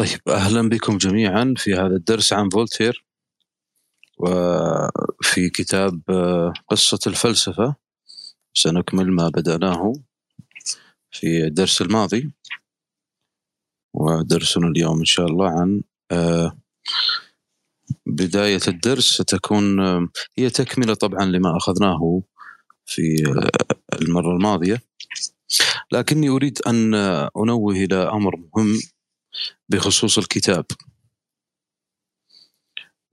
طيب أهلا بكم جميعا في هذا الدرس عن فولتير وفي كتاب آه، قصة الفلسفة. سنكمل ما بدأناه في الدرس الماضي. ودرسنا اليوم إن شاء الله عن آه، بداية الدرس ستكون آه، هي تكملة طبعا لما أخذناه في المرة الماضية. لكني أريد أن أنوه إلى أمر مهم. بخصوص الكتاب.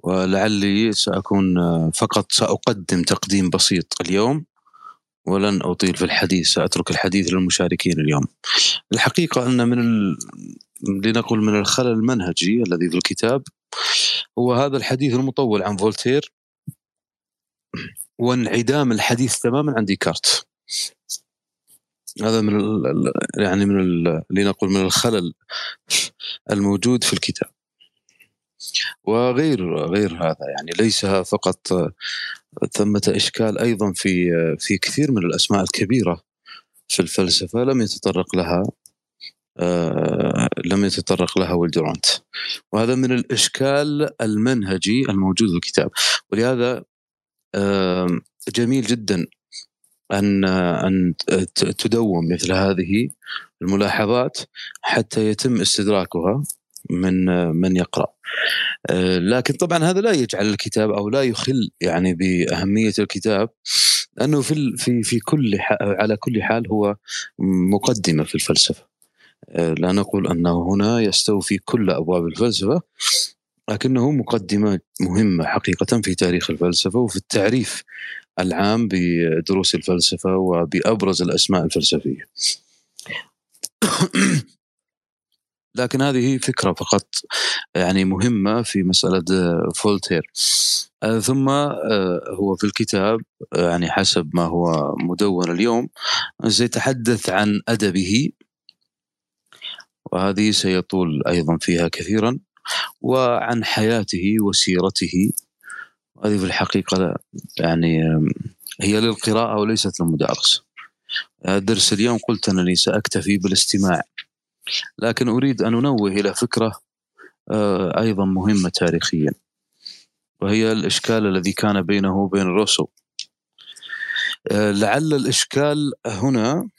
ولعلي سأكون فقط سأقدم تقديم بسيط اليوم ولن أطيل في الحديث سأترك الحديث للمشاركين اليوم. الحقيقة أن من ال... لنقل من الخلل المنهجي الذي في الكتاب هو هذا الحديث المطول عن فولتير وانعدام الحديث تماما عن ديكارت. هذا من يعني من لنقل من الخلل الموجود في الكتاب. وغير غير هذا يعني ليس فقط ثمة إشكال أيضا في في كثير من الأسماء الكبيرة في الفلسفة لم يتطرق لها آه لم يتطرق لها ولدرانت وهذا من الإشكال المنهجي الموجود في الكتاب. ولهذا جميل جدا أن أن تدون مثل هذه الملاحظات حتى يتم استدراكها من من يقرأ. لكن طبعا هذا لا يجعل الكتاب أو لا يخل يعني بأهمية الكتاب أنه في في في كل على كل حال هو مقدمة في الفلسفة. لا نقول أنه هنا يستوفي كل أبواب الفلسفة لكنه مقدمة مهمة حقيقة في تاريخ الفلسفة وفي التعريف العام بدروس الفلسفة وبأبرز الأسماء الفلسفية. لكن هذه فكرة فقط يعني مهمة في مسألة فولتير. آه، ثم آه، هو في الكتاب يعني حسب ما هو مدون اليوم سيتحدث عن أدبه وهذه سيطول أيضا فيها كثيرا وعن حياته وسيرته هذه في الحقيقة يعني هي للقراءة وليست للمدارسة. درس اليوم قلت أنني سأكتفي بالاستماع لكن أريد أن أنوه إلى فكرة آه، أيضا مهمة تاريخيا وهي الإشكال الذي كان بينه وبين روسو. آه، لعل الإشكال هنا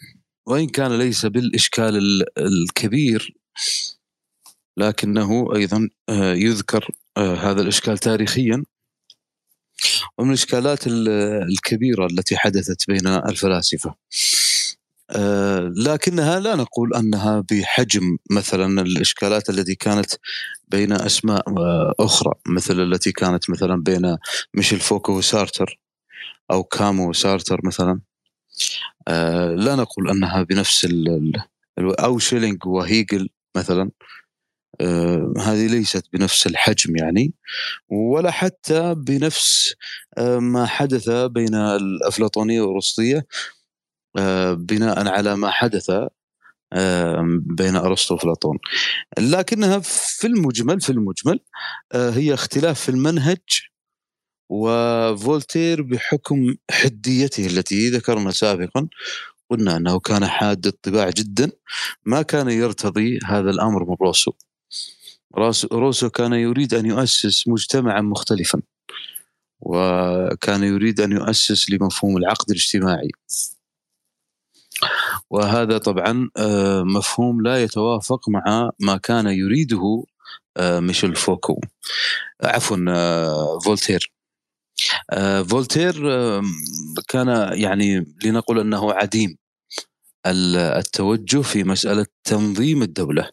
وإن كان ليس بالإشكال الكبير لكنه أيضا آه، يذكر هذا الإشكال تاريخيا. ومن الإشكالات الكبيرة التي حدثت بين الفلاسفة. آه، لكنها لا نقول أنها بحجم مثلا الإشكالات التي كانت بين أسماء آه، أخرى مثل التي كانت مثلا بين ميشيل فوكو وسارتر أو كامو وسارتر مثلا. آه، لا نقول أنها بنفس أو شيلينج وهيجل مثلا. هذه ليست بنفس الحجم يعني ولا حتى بنفس آه، ما حدث بين الأفلاطونية والارسطيه آه، بناء على ما حدث بين أرسطو وأفلاطون. لكنها في المجمل في المجمل هي اختلاف في المنهج وفولتير بحكم حديته التي ذكرنا سابقا. قلنا أنه كان حاد الطباع جدا ما كان يرتضي هذا الأمر من روسو روسو كان يريد أن يؤسس مجتمعا مختلفا وكان يريد أن يؤسس لمفهوم العقد الاجتماعي. وهذا طبعا آه، مفهوم لا يتوافق مع ما كان يريده آه، ميشيل فوكو. عفوا آه، فولتير. فولتير كان يعني لنقل أنه عديم التوجه في مسألة تنظيم الدولة.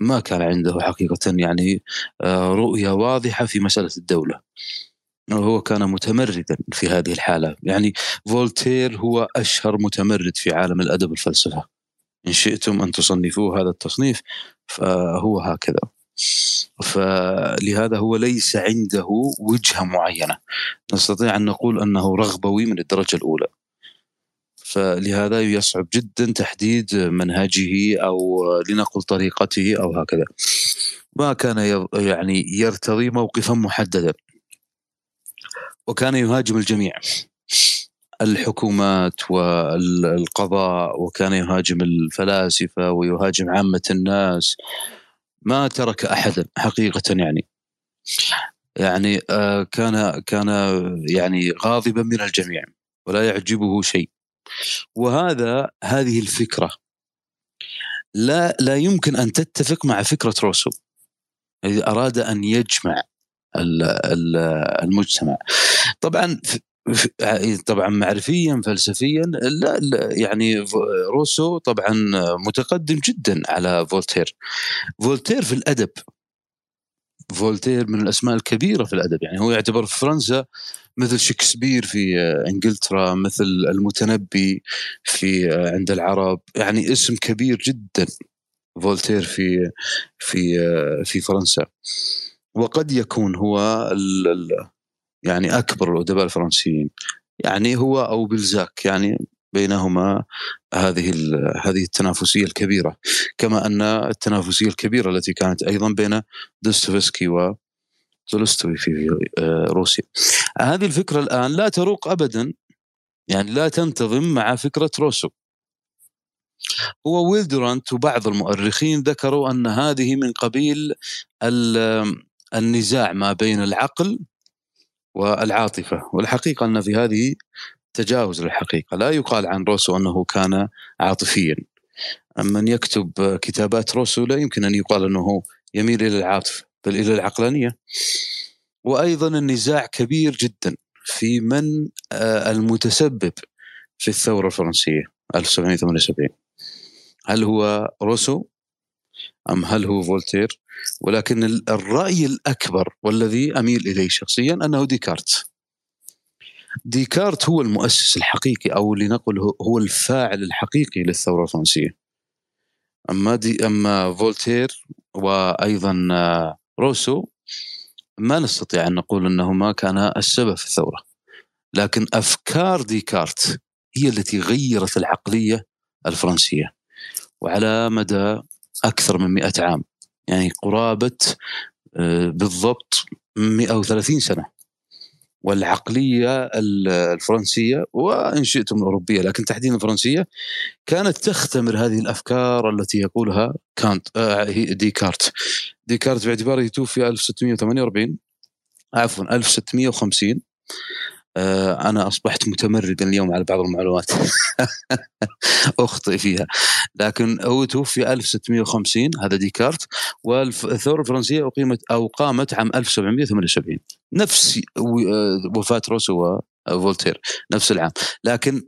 ما كان عنده حقيقة يعني آه، رؤية واضحة في مسألة الدولة. هو كان متمردا في هذه الحالة. يعني فولتير هو أشهر متمرد في عالم الأدب والفلسفة. إن شئتم أن تصنفوه هذا التصنيف فهو هكذا. فلهذا هو ليس عنده وجهة معينة. نستطيع أن نقول أنه رغبوي من الدرجة الأولى. فلهذا يصعب جدا تحديد منهجه أو لنقل طريقته أو هكذا. ما كان يعني يرتضي موقفا محددا. وكان يهاجم الجميع. الحكومات والقضاء وكان يهاجم الفلاسفة ويهاجم عامة الناس. ما ترك احدا حقيقة يعني. يعني آه، كان كان يعني غاضبا من الجميع. ولا يعجبه شيء. وهذا هذه الفكرة. لا لا يمكن أن تتفق مع فكرة روسو اذا أراد أن يجمع المجتمع. طبعا طبعا معرفيا فلسفيا لا, لا يعني روسو طبعا متقدم جدا على فولتير. فولتير في الأدب. فولتير من الأسماء الكبيرة في الأدب يعني هو يعتبر في فرنسا مثل شكسبير في إنجلترا مثل المتنبي في عند العرب. يعني اسم كبير جدا. فولتير في في في فرنسا. وقد يكون هو يعني أكبر الأدباء الفرنسيين. يعني هو أو بلزاك يعني بينهما هذه هذه التنافسية الكبيرة. كما أن التنافسية الكبيرة التي كانت أيضا بين دوستويفسكي و تولستوي في آه، روسيا. هذه الفكرة الآن لا تروق ابدا يعني لا تنتظم مع فكرة روسو. هو ويلدرانت وبعض المؤرخين ذكروا أن هذه من قبيل النزاع ما بين العقل والعاطفة. والحقيقة أن في هذه تجاوز للحقيقه لا يقال عن روسو أنه كان عاطفيا. من يكتب كتابات روسو لا يمكن أن يقال أنه يميل إلى العاطفة. بل إلى العقلانية. وأيضا النزاع كبير جدا في من آه، المتسبب في الثورة الفرنسية 1778 هل هو روسو؟ أم هل هو فولتير؟ ولكن الرأي الأكبر والذي أميل إليه شخصيا أنه ديكارت. ديكارت هو المؤسس الحقيقي أو لنقل هو الفاعل الحقيقي للثورة الفرنسية. أما دي أما فولتير وأيضا آه، روسو ما نستطيع أن نقول إنهما كانا السبب في الثورة لكن أفكار ديكارت هي التي غيرت العقلية الفرنسية وعلى مدى أكثر من 100 عام يعني قرابة آه، بالضبط 130 سنة. والعقلية الفرنسية وإن شئتم الأوروبية لكن تحديدا الفرنسية كانت تختمر هذه الأفكار التي يقولها كانت آه، ديكارت. ديكارت باعتباره توفي 1648 عفوا 1650 آه، أنا أصبحت متمردا اليوم على بعض المعلومات. أخطئ فيها. لكن هو توفي 1650 هذا ديكارت والثورة الفرنسية أقيمت أو قامت عام 1778 نفس آه، وفاة روسو وفولتير نفس العام. لكن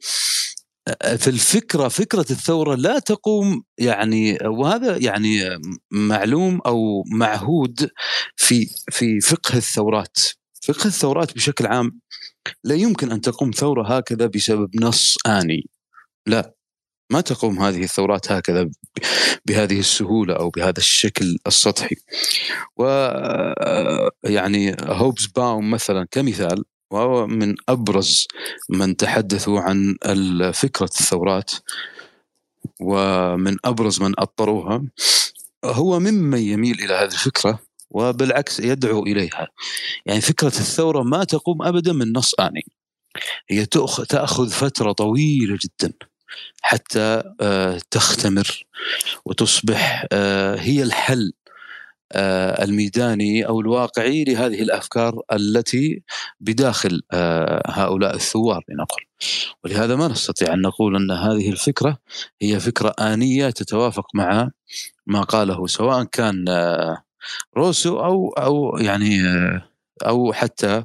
آه، في الفكرة فكرة الثورة لا تقوم يعني وهذا يعني معلوم أو معهود في في فقه الثورات. فقه الثورات بشكل عام لا يمكن أن تقوم ثورة هكذا بسبب نص آني. لا ما تقوم هذه الثورات هكذا بهذه السهولة أو بهذا الشكل السطحي. و يعني هوبز باوم مثلا كمثال وهو من أبرز من تحدثوا عن فكرة الثورات ومن أبرز من اطروها هو ممن يميل إلى هذه الفكرة. وبالعكس يدعو إليها. يعني فكرة الثورة ما تقوم ابدا من نص آني. هي تأخذ فترة طويلة جدا حتى آه، تختمر وتصبح آه، هي الحل آه، الميداني أو الواقعي لهذه الأفكار التي بداخل هؤلاء الثوار لنقل. ولهذا ما نستطيع أن نقول أن هذه الفكرة هي فكرة آنية تتوافق مع ما قاله سواء كان روسو أو أو يعني أو حتى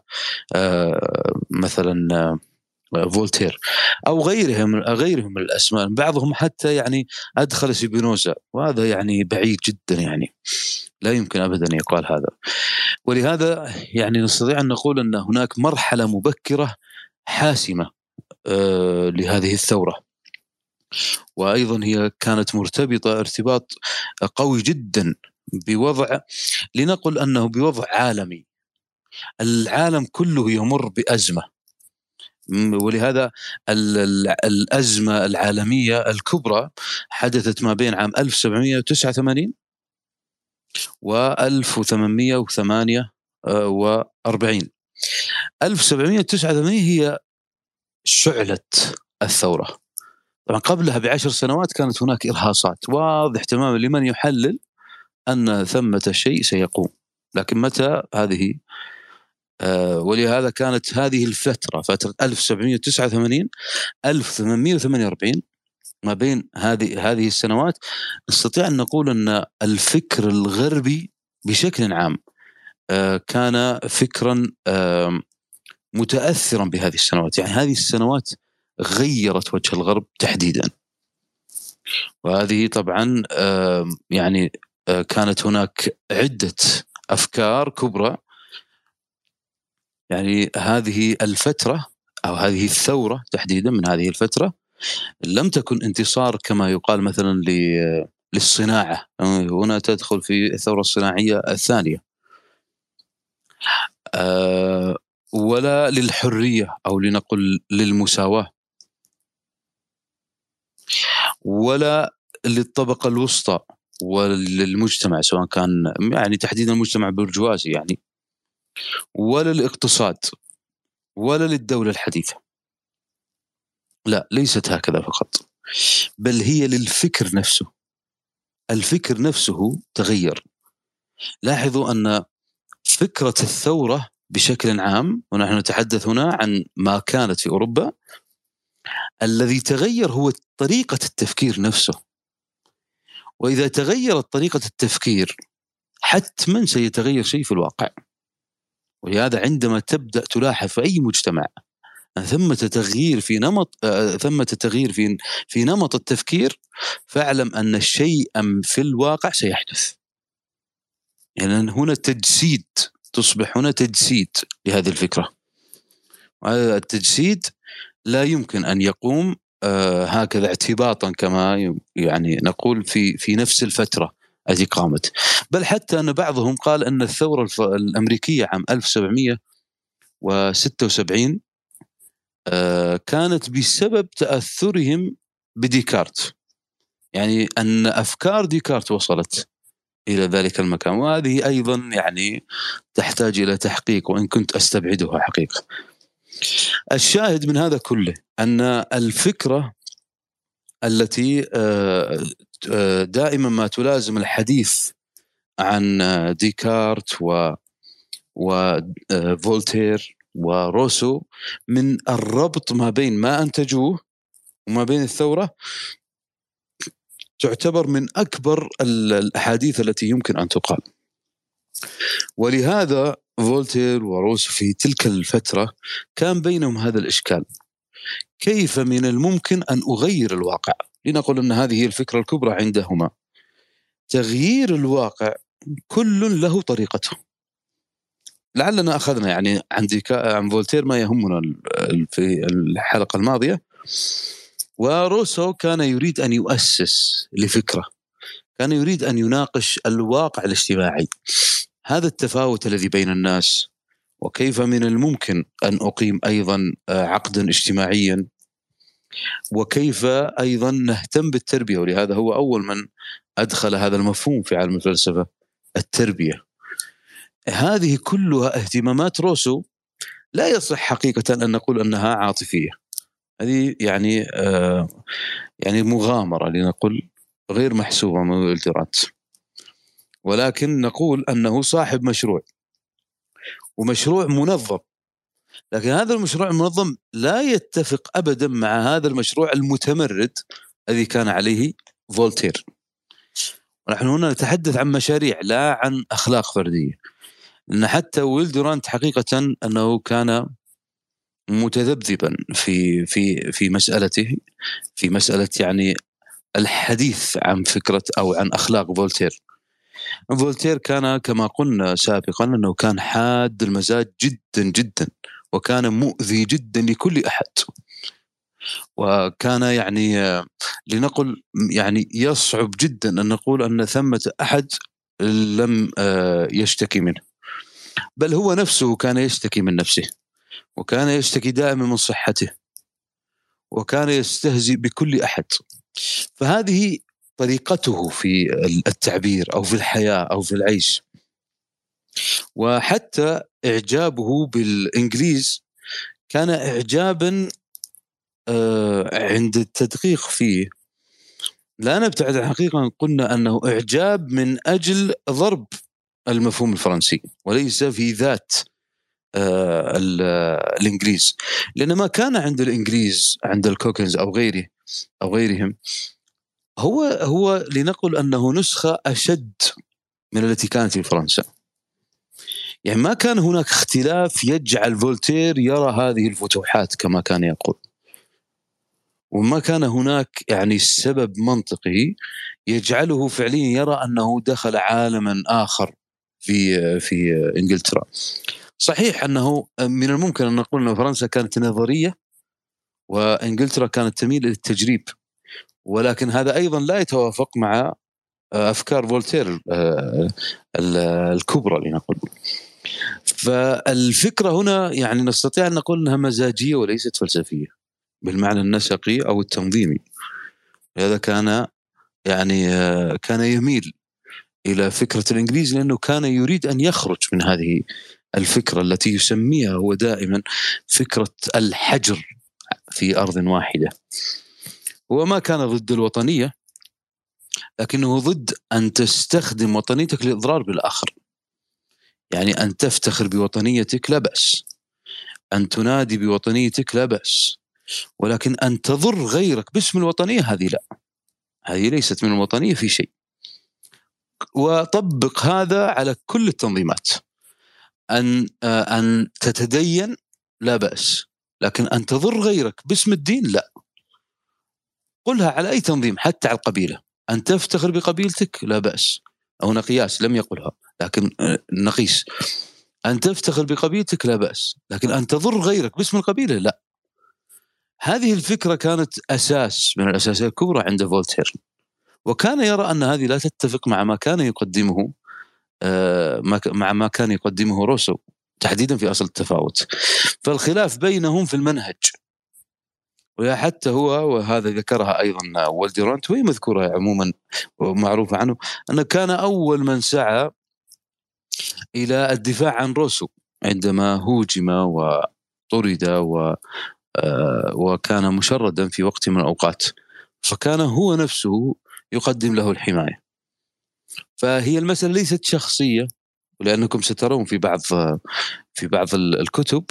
مثلا فولتير أو غيرهم غيرهم الأسماء بعضهم حتى يعني أدخل سيبينوزا وهذا يعني بعيد جدا يعني لا يمكن ابدا يقال هذا. ولهذا يعني نستطيع أن نقول أن هناك مرحلة مبكرة حاسمة آه لهذه الثورة. وأيضا هي كانت مرتبطة ارتباط قوي جدا بوضع لنقل أنه بوضع عالمي. العالم كله يمر بأزمة. ولهذا الأزمة العالمية الكبرى حدثت ما بين عام 1789 و 1848 1789 هي شعلة الثورة. طبعا قبلها بعشر سنوات كانت هناك إرهاصات. واضح تماما لمن يحلل أن ثمة شيء سيقوم. لكن متى هذه؟ آه ولهذا كانت هذه الفترة فترة 1789 1848 ما بين هذه هذه السنوات نستطيع أن نقول أن الفكر الغربي بشكل عام آه كان فكرا متاثرا بهذه السنوات. يعني هذه السنوات غيرت وجه الغرب تحديدا. وهذه طبعا يعني كانت هناك عدة أفكار كبرى. يعني هذه الفترة أو هذه الثورة تحديدا من هذه الفترة لم تكن انتصار كما يقال مثلا للصناعة. هنا تدخل في الثورة الصناعية الثانية. آه، ولا للحرية أو لنقل للمساواة. ولا للطبقة الوسطى. وللمجتمع سواء كان يعني تحديدا المجتمع البرجوازي يعني ولا الاقتصاد ولا للدولة الحديثة. لا ليست هكذا فقط بل هي للفكر نفسه. الفكر نفسه تغير. لاحظوا أن فكرة الثورة بشكل عام ونحن نتحدث هنا عن ما كانت في أوروبا الذي تغير هو طريقة التفكير نفسه. وإذا تغيرت طريقة التفكير حتما سيتغير شيء في الواقع ولهذا عندما تبدأ تلاحظ في أي مجتمع ثمة تغيير في نمط آه، ثمة تغيير في في نمط التفكير فاعلم أن الشيء في الواقع سيحدث. يعني هنا تجسيد تصبح هنا تجسيد لهذه الفكرة. وهذا التجسيد لا يمكن أن يقوم آه، هكذا اعتباطا كما يعني نقول في في نفس الفترة التي قامت. بل حتى أن بعضهم قال أن الثورة الأمريكية عام 1776 آه، كانت بسبب تأثرهم بديكارت. يعني أن أفكار ديكارت وصلت إلى ذلك المكان. وهذه أيضا يعني تحتاج إلى تحقيق وإن كنت أستبعدها حقيقة. الشاهد من هذا كله أن الفكرة التي آه، آه، دائما ما تلازم الحديث عن ديكارت و وفولتير وروسو من الربط ما بين ما أنتجوه وما بين الثورة تعتبر من أكبر الأحاديث التي يمكن أن تقال. ولهذا فولتير وروسو في تلك الفترة كان بينهم هذا الإشكال. كيف من الممكن أن أغير الواقع؟ لنقل أن هذه هي الفكرة الكبرى عندهما. تغيير الواقع كل له طريقته. لعلنا أخذنا يعني عن عن فولتير ما يهمنا في الحلقة الماضية وروسو كان يريد أن يؤسس لفكرة كان يريد أن يناقش الواقع الاجتماعي هذا التفاوت الذي بين الناس وكيف من الممكن أن أقيم أيضا عقدا اجتماعيا وكيف أيضا نهتم بالتربية. ولهذا هو أول من أدخل هذا المفهوم في علم الفلسفة التربية. هذه كلها اهتمامات روسو لا يصح حقيقة أن نقول أنها عاطفية. هذه يعني آه يعني مغامرة لنقل غير محسوبة من الإلترات ولكن نقول أنه صاحب مشروع ومشروع منظم. لكن هذا المشروع المنظم لا يتفق أبدا مع هذا المشروع المتمرد الذي كان عليه فولتير. ونحن هنا نتحدث عن مشاريع لا عن أخلاق فردية. لأن حتى ويل دورانت حقيقة أنه كان متذبذبا في في في مسألته في مسألة يعني الحديث عن فكرة أو عن أخلاق فولتير. فولتير كان كما قلنا سابقا أنه كان حاد المزاج جدا جدا وكان مؤذي جدا لكل أحد. وكان يعني لنقل يعني يصعب جدا أن نقول أن ثمة أحد لم آه، يشتكي منه. بل هو نفسه كان يشتكي من نفسه وكان يشتكي دائما من صحته وكان يستهزئ بكل أحد. فهذه طريقته في التعبير أو في الحياة أو في العيش. وحتى إعجابه بالإنجليز كان اعجابا آه، عند التدقيق فيه. لا نبتعد عن الحقيقة قلنا أنه إعجاب من أجل ضرب المفهوم الفرنسي وليس في ذات آه الإنجليز. لأن ما كان عند الإنجليز عند الكوكنز أو غيره أو غيرهم هو هو لنقل أنه نسخة أشد من التي كانت في فرنسا. يعني ما كان هناك اختلاف يجعل فولتير يرى هذه الفتوحات كما كان يقول. وما كان هناك يعني سبب منطقي يجعله فعليا يرى أنه دخل عالما آخر في في إنجلترا. صحيح أنه من الممكن أن نقول أن فرنسا كانت نظرية وإنجلترا كانت تميل للتجريب ولكن هذا أيضا لا يتوافق مع أفكار فولتير الكبرى لنقل. فالفكرة هنا يعني نستطيع أن نقول إنها مزاجية وليست فلسفية. بالمعنى النسقي أو التنظيمي هذا كان يعني آه، كان يميل إلى فكرة الإنجليز لأنه كان يريد أن يخرج من هذه الفكرة التي يسميها هو دائما فكرة الحجر في أرض واحدة هو ما كان ضد الوطنية لكنه ضد أن تستخدم وطنيتك للإضرار بالآخر. يعني أن تفتخر بوطنيتك لا بأس. أن تنادي بوطنيتك لا بأس. ولكن أن تضر غيرك باسم الوطنية هذه لا. هذه ليست من الوطنية في شيء. وطبق هذا على كل التنظيمات. أن آه، أن تتدين لا بأس. لكن أن تضر غيرك باسم الدين لا. قلها على أي تنظيم حتى على القبيلة. أن تفتخر بقبيلتك؟ لا بأس. هنا قياس لم يقلها لكن آه، نقيس. أن تفتخر بقبيلتك؟ لا بأس. لكن أن تضر غيرك باسم القبيلة؟ لا. هذه الفكرة كانت أساس من الاساسيات الكبرى عند فولتير وكان يرى أن هذه لا تتفق مع ما كان يقدمه آه، مع ما كان يقدمه روسو تحديدا في أصل التفاوت. فالخلاف بينهم في المنهج. وحتى هو وهذا ذكرها أيضا والديرانت وهي مذكورة عموما ومعروفة عنه أنه كان أول من سعى إلى الدفاع عن روسو عندما هوجم وطرد و آه، وكان مشردا في وقت من الأوقات. فكان هو نفسه يقدم له الحماية. فهي المسألة ليست شخصية. ولأنكم سترون في بعض في بعض الكتب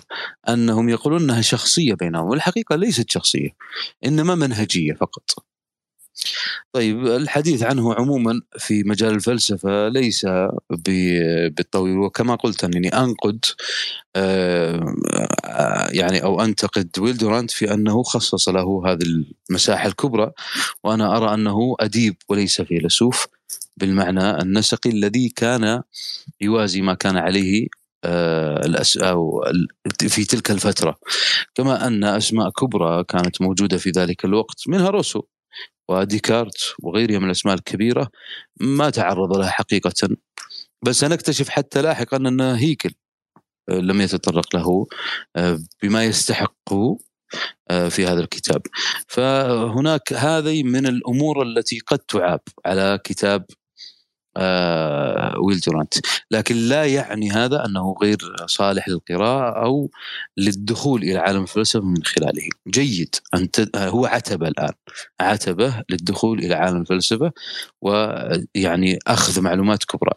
أنهم يقولون إنها شخصية بينهم والحقيقة ليست شخصية إنما منهجية فقط. طيب الحديث عنه عموما في مجال الفلسفة ليس بالطويل وكما قلت أنني أنقد آه، يعني أو أنتقد ويلدورانت في أنه خصص له هذه المساحة الكبرى وأنا أرى أنه أديب وليس فيلسوف. بالمعنى النسقي الذي كان يوازي ما كان عليه آه، في تلك الفترة. كما أن أسماء كبرى كانت موجودة في ذلك الوقت منها روسو وديكارت وغيرها من الأسماء الكبيرة ما تعرض لها حقيقة. بس سنكتشف حتى لاحقا أن هيكل آه، لم يتطرق له آه، بما يستحقه في هذا الكتاب. فهناك هذه من الأمور التي قد تعاب على كتاب ويل دورانت لكن لا يعني هذا أنه غير صالح للقراءة أو للدخول إلى عالم الفلسفة من خلاله. جيد. أنت هو عتبة الآن. عتبة للدخول إلى عالم الفلسفة ويعني أخذ معلومات كبرى.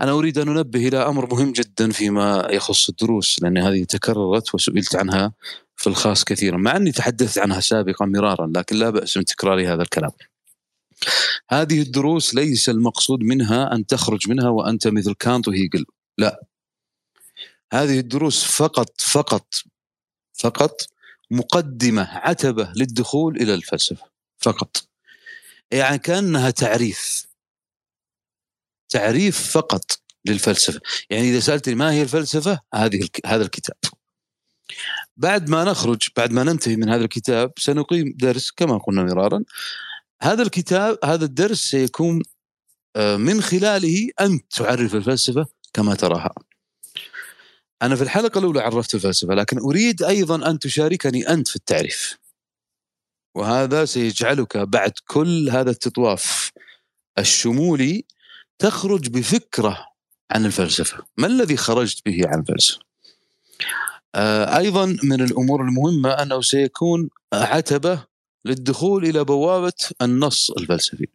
أنا أريد أن أنبه إلى أمر مهم جدا فيما يخص الدروس لأن هذه تكررت وسئلت عنها في الخاص كثيرا مع أني تحدثت عنها سابقا مرارا لكن لا بأس من تكرار هذا الكلام. هذه الدروس ليس المقصود منها أن تخرج منها وأنت مثل كانت وهيجل لا. هذه الدروس فقط فقط فقط مقدمة عتبة للدخول إلى الفلسفة. فقط. يعني كأنها تعريف. تعريف فقط للفلسفة. يعني إذا سألتني ما هي الفلسفة؟ هذه هذا الكتاب. بعد ما نخرج بعد ما ننتهي من هذا الكتاب سنقيم درس كما قلنا مرارا هذا الكتاب هذا الدرس سيكون آه، من خلاله انت تعرف الفلسفة كما تراها. أنا في الحلقة الأولى عرفت الفلسفة لكن أريد أيضا أن تشاركني أنت في التعريف. وهذا سيجعلك بعد كل هذا التطواف الشمولي تخرج بفكرة عن الفلسفة، ما الذي خرجت به عن الفلسفة؟ آه، أيضا من الأمور المهمة أنه سيكون عتبة للدخول إلى بوابة النص الفلسفي.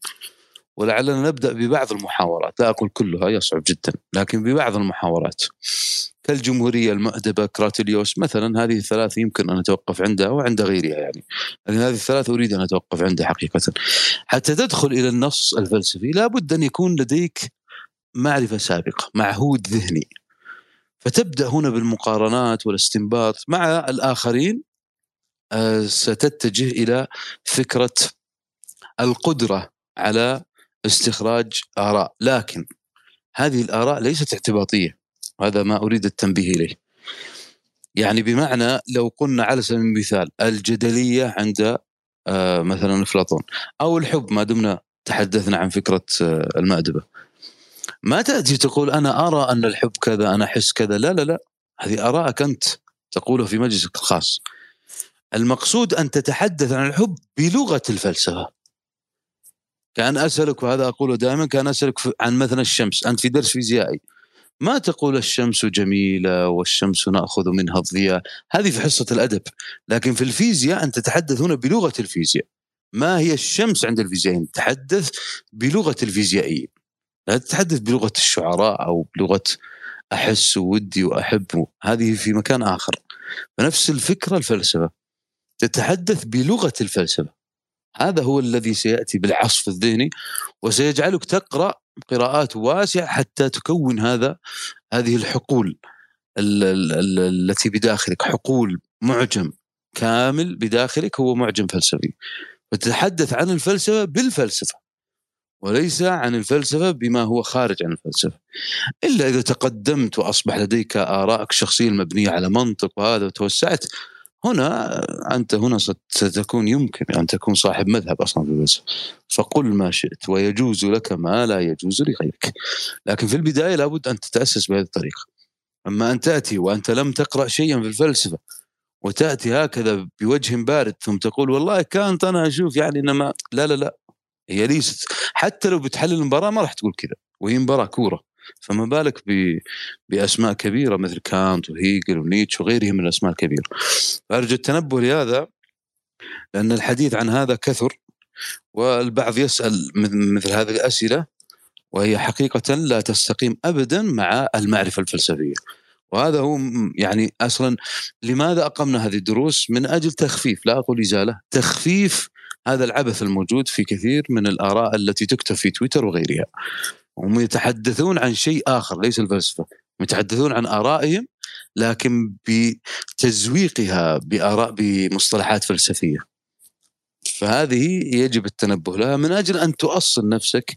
ولعلنا نبدأ ببعض المحاورات. لا أقول كلها يصعب جدا لكن ببعض المحاورات. كالجمهورية المؤدبة كراتيليوس مثلا هذه الثلاث يمكن أن أتوقف عندها وعند غيرها يعني. لكن هذه الثلاث أريد أن أتوقف عندها حقيقه. حتى تدخل إلى النص الفلسفي لابد أن يكون لديك معرفة سابقة معهود ذهني. فتبدأ هنا بالمقارنات والاستنباط مع الآخرين ستتجه إلى فكرة القدرة على استخراج آراء. لكن هذه الآراء ليست اعتباطية. هذا ما أريد التنبيه إليه. يعني بمعنى لو قلنا على سبيل المثال الجدلية عند آه، مثلا أفلاطون أو الحب ما دمنا تحدثنا عن فكرة آه، المأدبة. ما تأتي تقول أنا أرى أن الحب كذا أنا أحس كذا. لا لا لا. هذه ارائك أنت تقولها في مجلسك الخاص. المقصود أن تتحدث عن الحب بلغة الفلسفة. كأن أسألك وهذا أقوله دائما كأن أسألك عن مثلا الشمس انت في درس فيزيائي. ما تقول الشمس جميلة والشمس نأخذ منها الضياء؟ هذه في حصة الأدب. لكن في الفيزياء انت تتحدث هنا بلغة الفيزياء. ما هي الشمس عند الفيزيائيين؟ تحدث بلغة الفيزيائيين. لا تتحدث بلغة الشعراء أو بلغة أحس ودي وأحب هذه في مكان آخر. فنفس الفكرة الفلسفة. تتحدث بلغة الفلسفة. هذا هو الذي سيأتي بالعصف الذهني وسيجعلك تقرأ قراءات واسعة حتى تكون هذا هذه الحقول التي بداخلك. حقول معجم كامل بداخلك هو معجم فلسفي. فتتحدث عن الفلسفة بالفلسفة وليس عن الفلسفة بما هو خارج عن الفلسفة. إلا إذا تقدمت وأصبح لديك ارائك الشخصية المبنية على منطق وهذا وتوسعت هنا أنت هنا ستكون يمكن أن تكون صاحب مذهب أصلا في الفلسفه فقل ما شئت ويجوز لك ما لا يجوز لغيرك. لكن في البداية لابد أن تتأسس بهذه الطريقة. أما أن تأتي وأنت لم تقرأ شيئا في الفلسفة وتأتي هكذا بوجه بارد ثم تقول والله كانت أنا أشوف يعني إنما لا لا لا هي ليست. حتى لو بتحلل المباراة ما راح تقول كذا وهي مباراة كورة. فما بالك بأسماء كبيرة مثل كانت وهيجل ونيتش وغيرهم من الأسماء الكبيرة. فأرجو التنبه لهذا لأن الحديث عن هذا كثر والبعض يسأل مثل هذه الأسئلة وهي حقيقة لا تستقيم ابدا مع المعرفة الفلسفية. وهذا هو يعني أصلا لماذا أقمنا هذه الدروس؟ من أجل تخفيف لا أقول إزالة تخفيف هذا العبث الموجود في كثير من الآراء التي تكتب في تويتر وغيرها. هم يتحدثون عن شيء آخر ليس الفلسفة. يتحدثون عن آرائهم لكن بتزويقها بآراء بمصطلحات فلسفية. فهذه يجب التنبه لها. من أجل أن تؤصل نفسك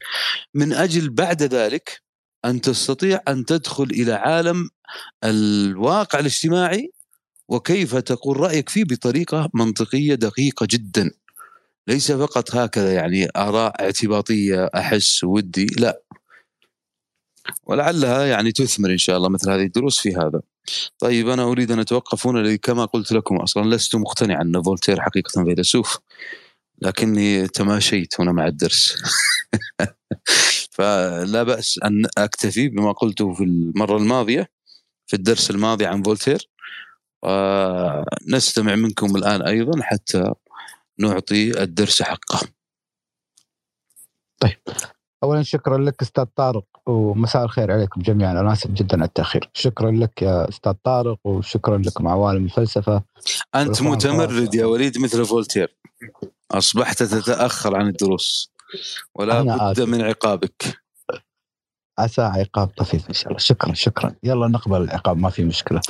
من أجل بعد ذلك أن تستطيع أن تدخل إلى عالم الواقع الاجتماعي وكيف تقول رأيك فيه بطريقة منطقية دقيقة جدا. ليس فقط هكذا يعني آراء اعتباطية أحس ودي لا. ولعلها يعني تثمر إن شاء الله مثل هذه الدروس في هذا. طيب أنا أريد أن أتوقف هنا كما قلت لكم أصلا لست مقتنعا أن فولتير حقيقة فيلسوف لكني تماشيت هنا مع الدرس. فلا بأس أن أكتفي بما قلته في المرة الماضية في الدرس الماضي عن فولتير ونستمع منكم الآن أيضا حتى نعطي الدرس حقه طيب اولا شكرا لك أستاذ طارق ومساء الخير عليكم جميعا. أنا آسف جدا على التأخير. شكرا لك يا أستاذ طارق وشكرا لكم عوالم الفلسفة. أنت متمرد يا وليد مثل فولتير. أصبحت تتاخر عن الدروس ولا بد من عقابك. عسى عقاب طفيف إن شاء الله. شكرا شكرا. يلا نقبل العقاب ما في مشكلة.